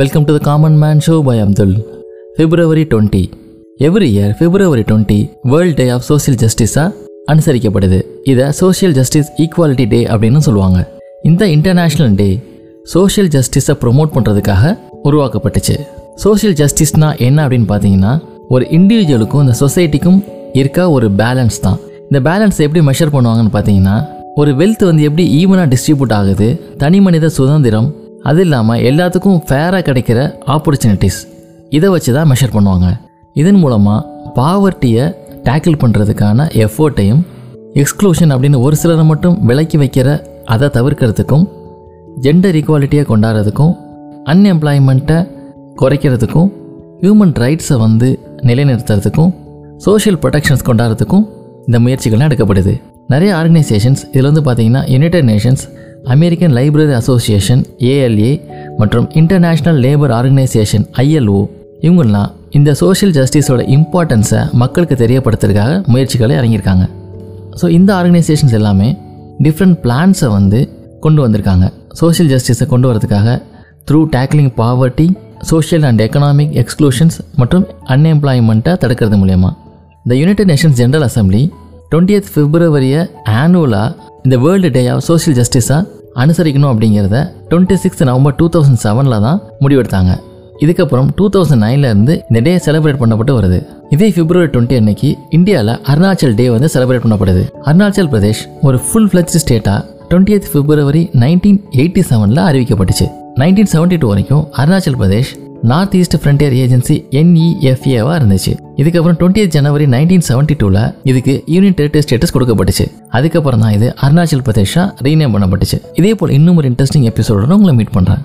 Welcome to the common man show by Abdul February twenty every year February twenty world day of social ஜஸ்டிஸாக அனுசரிக்கப்படுது. இதை social justice equality day அப்படின்னு சொல்லுவாங்க. இந்த international day social ஜஸ்டிஸை promote பண்ணுறதுக்காக உருவாக்கப்பட்டுச்சு. Social ஜஸ்டிஸ்னா என்ன அப்படின்னு பார்த்தீங்கன்னா ஒரு இண்டிவிஜுவலுக்கும் இந்த சொசைட்டிக்கும் இருக்க ஒரு பேலன்ஸ் தான். இந்த பேலன்ஸ் எப்படி மெஷர் பண்ணுவாங்கன்னு பார்த்தீங்கன்னா ஒரு வெல்த் வந்து எப்படி ஈவனாக டிஸ்ட்ரிபியூட் ஆகுது தனி மனித சுதந்திரம் அது இல்லாமல் எல்லாத்துக்கும் ஃபேராக கிடைக்கிற ஆப்பர்ச்சுனிட்டிஸ் இதை வச்சு தான் மெஷர் பண்ணுவாங்க. இதன் மூலமாக பாவர்ட்டியை டேக்கிள் பண்ணுறதுக்கான எஃபோர்ட்டையும் எக்ஸ்க்ளூஷன் அப்படின்னு ஒரு சிலரை மட்டும் விலக்கி வைக்கிற அதை தவிர்க்கிறதுக்கும் ஜெண்டர் ஈக்குவாலிட்டியை கொண்டாடுறதுக்கும் அன்எம்ப்ளாய்மெண்ட்டை குறைக்கிறதுக்கும் ஹியூமன் ரைட்ஸை வந்து நிலைநிறுத்துறதுக்கும் சோஷியல் ப்ரொடெக்ஷன்ஸ் கொண்டாடுறதுக்கும் இந்த முயற்சிகள்லாம் எடுக்கப்படுது. நிறைய ஆர்கனைசேஷன்ஸ் இதில் வந்து பார்த்தீங்கன்னா United Nations American Library Association ALA மற்றும் இன்டர்நேஷ்னல் லேபர் ஆர்கனைசேஷன் ஐஎல்ஓ இவங்கெல்லாம் இந்த சோஷியல் ஜஸ்டிஸோட இம்பார்ட்டன்ஸை மக்களுக்கு தெரியப்படுத்துறதுக்காக முயற்சிகளை இறங்கியிருக்காங்க. ஸோ இந்த ஆர்கனைசேஷன்ஸ் எல்லாமே டிஃப்ரெண்ட் பிளான்ஸை வந்து கொண்டு வந்திருக்காங்க. சோஷியல் ஜஸ்டிஸை கொண்டு வரதுக்காக through tackling poverty social and economic exclusions மற்றும் அன்எம்ப்ளாய்மெண்ட்டை தடுக்கிறது மூலயமா. The United Nations general assembly twentieth பிப்ரவரியை ஆனுவலாக இந்த வேர்ல்டு டே ஆஃப் சோஷியல் ஜஸ்டிஸாக அனுசரிக்கணும் அப்படிங்கிறத twenty six November two thousand செவனில் தான் முடிவெடுத்தாங்க. இதுக்கப்புறம் டூ தௌசண்ட் நைன்லேருந்து இந்த டே செலிப்ரேட் பண்ணப்பட்டு வருது. இதே பிப்ரவரி டுவெண்ட்டி அன்னைக்கு இந்தியாவில் அருணாச்சல் டே வந்து செலிப்ரேட் பண்ணப்படுது. அருணாச்சல் பிரதேஷ் ஒரு ஃபுல் ஃப்ளெஜ் ஸ்டேட்டாக டுவெண்ட்டி பிப்ரவரி நைன்டீன் எயிட்டி செவனில் அறிவிக்கப்பட்டுச்சு. நைன்டீன் செவன்ட்டி டூ வரைக்கும் Arunachal Pradesh North East Frontier Agency என்இஎஃப்ஏவாக இருந்துச்சு. இதுக்கப்புறம் டுவெண்ட்டி ஜனவரி நைன்டீன் செவன்டி டூவில் இதுக்கு யூனியன் டெரிட்டரி ஸ்டேட்டஸ் கொடுக்கப்பட்டுச்சு. அதுக்கப்புறம் தான் இது அருணாச்சல் பிரதேஷாக ரீநேம் பண்ணப்பட்டுச்சு. இதே போல் இன்னும் ஒரு இன்ட்ரெஸ்டிங் எபிசோட உங்களை மீட் பண்ணுறேன்